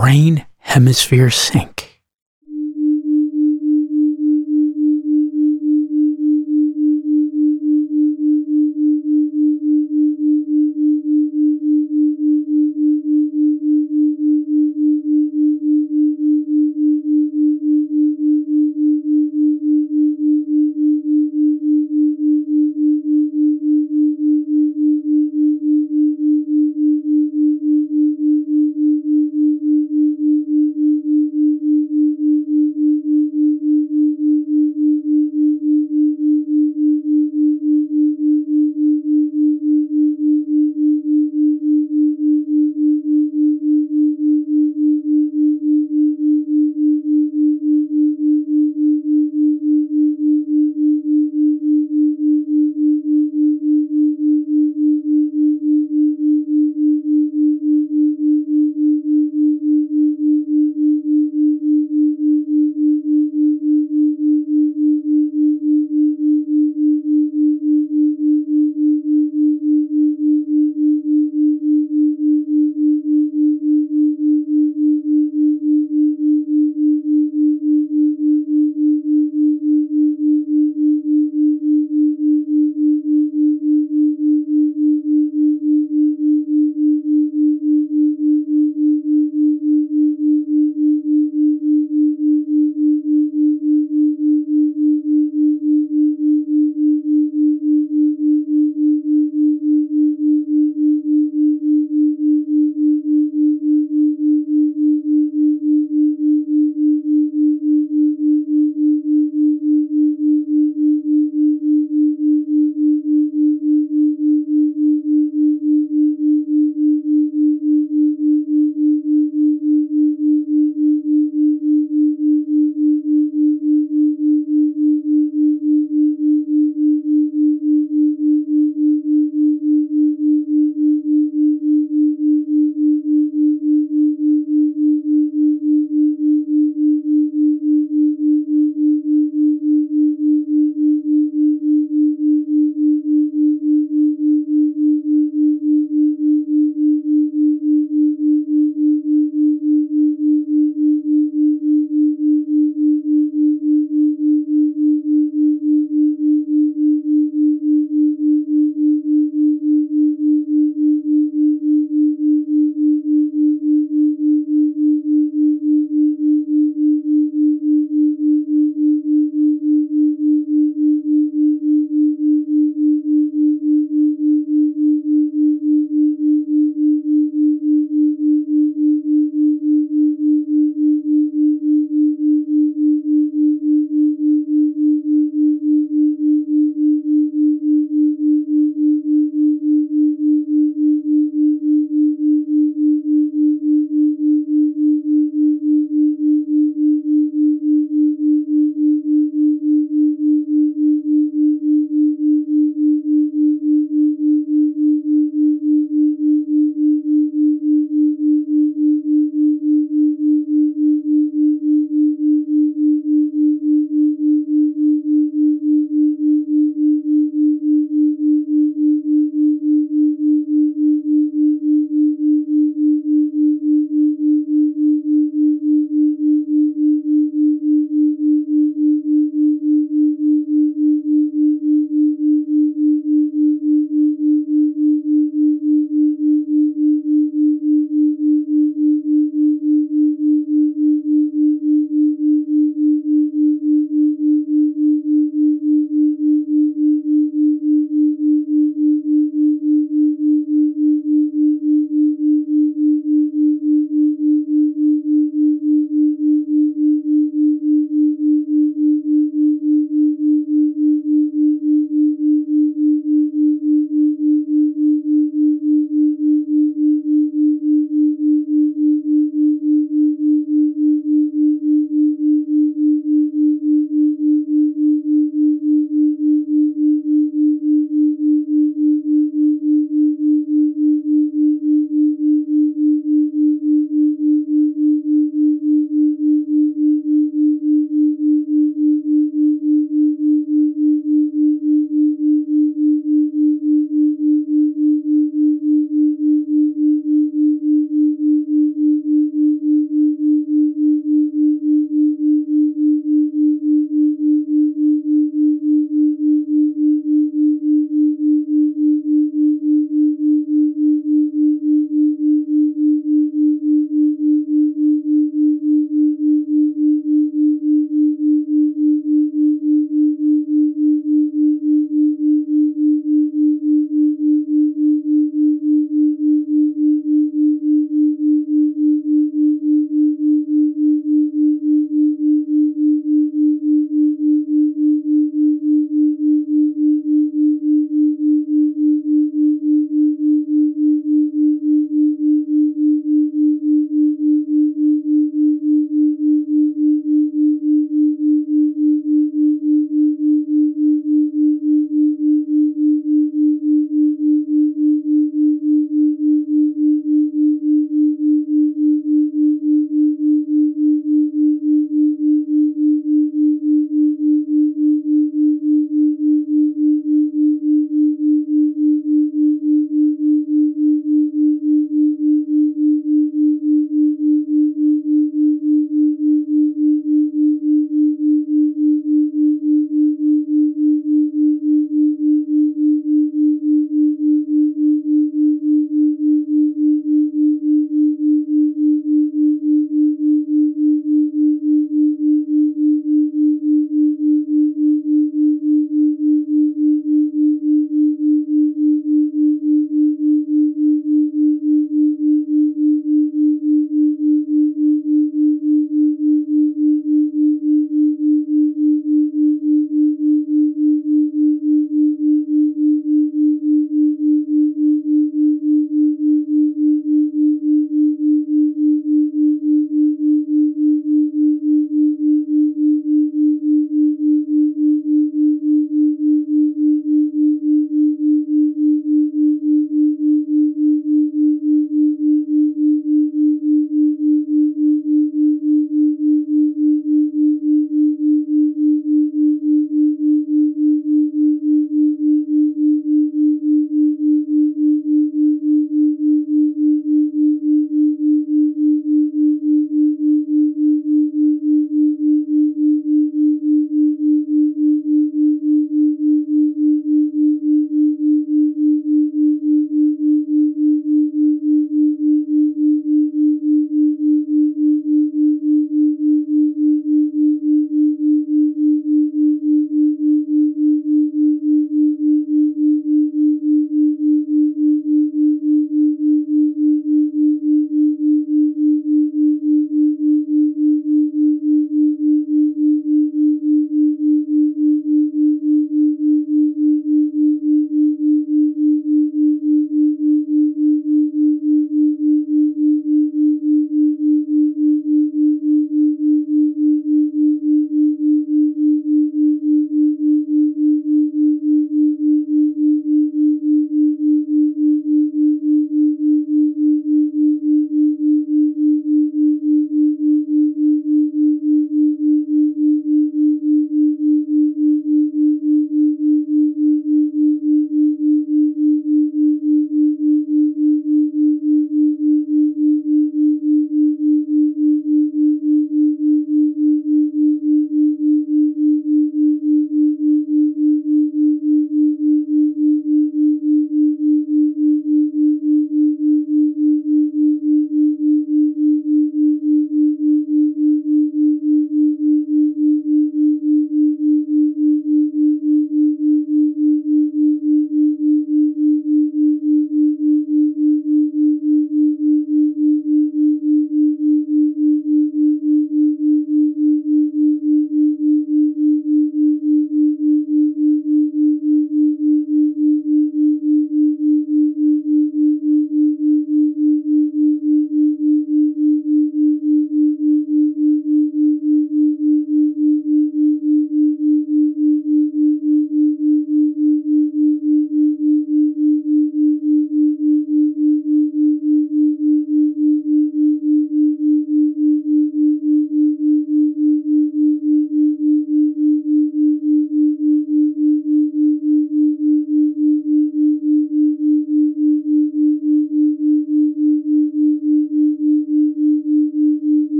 brain hemisphere sync.